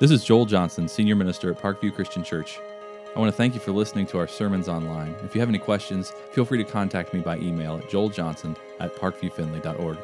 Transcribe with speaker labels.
Speaker 1: This is Joel Johnson, Senior Minister at Parkview Christian Church. I want to thank you for listening to our sermons online. If you have any questions, feel free to contact me by email at joeljohnson at parkviewfinley.org.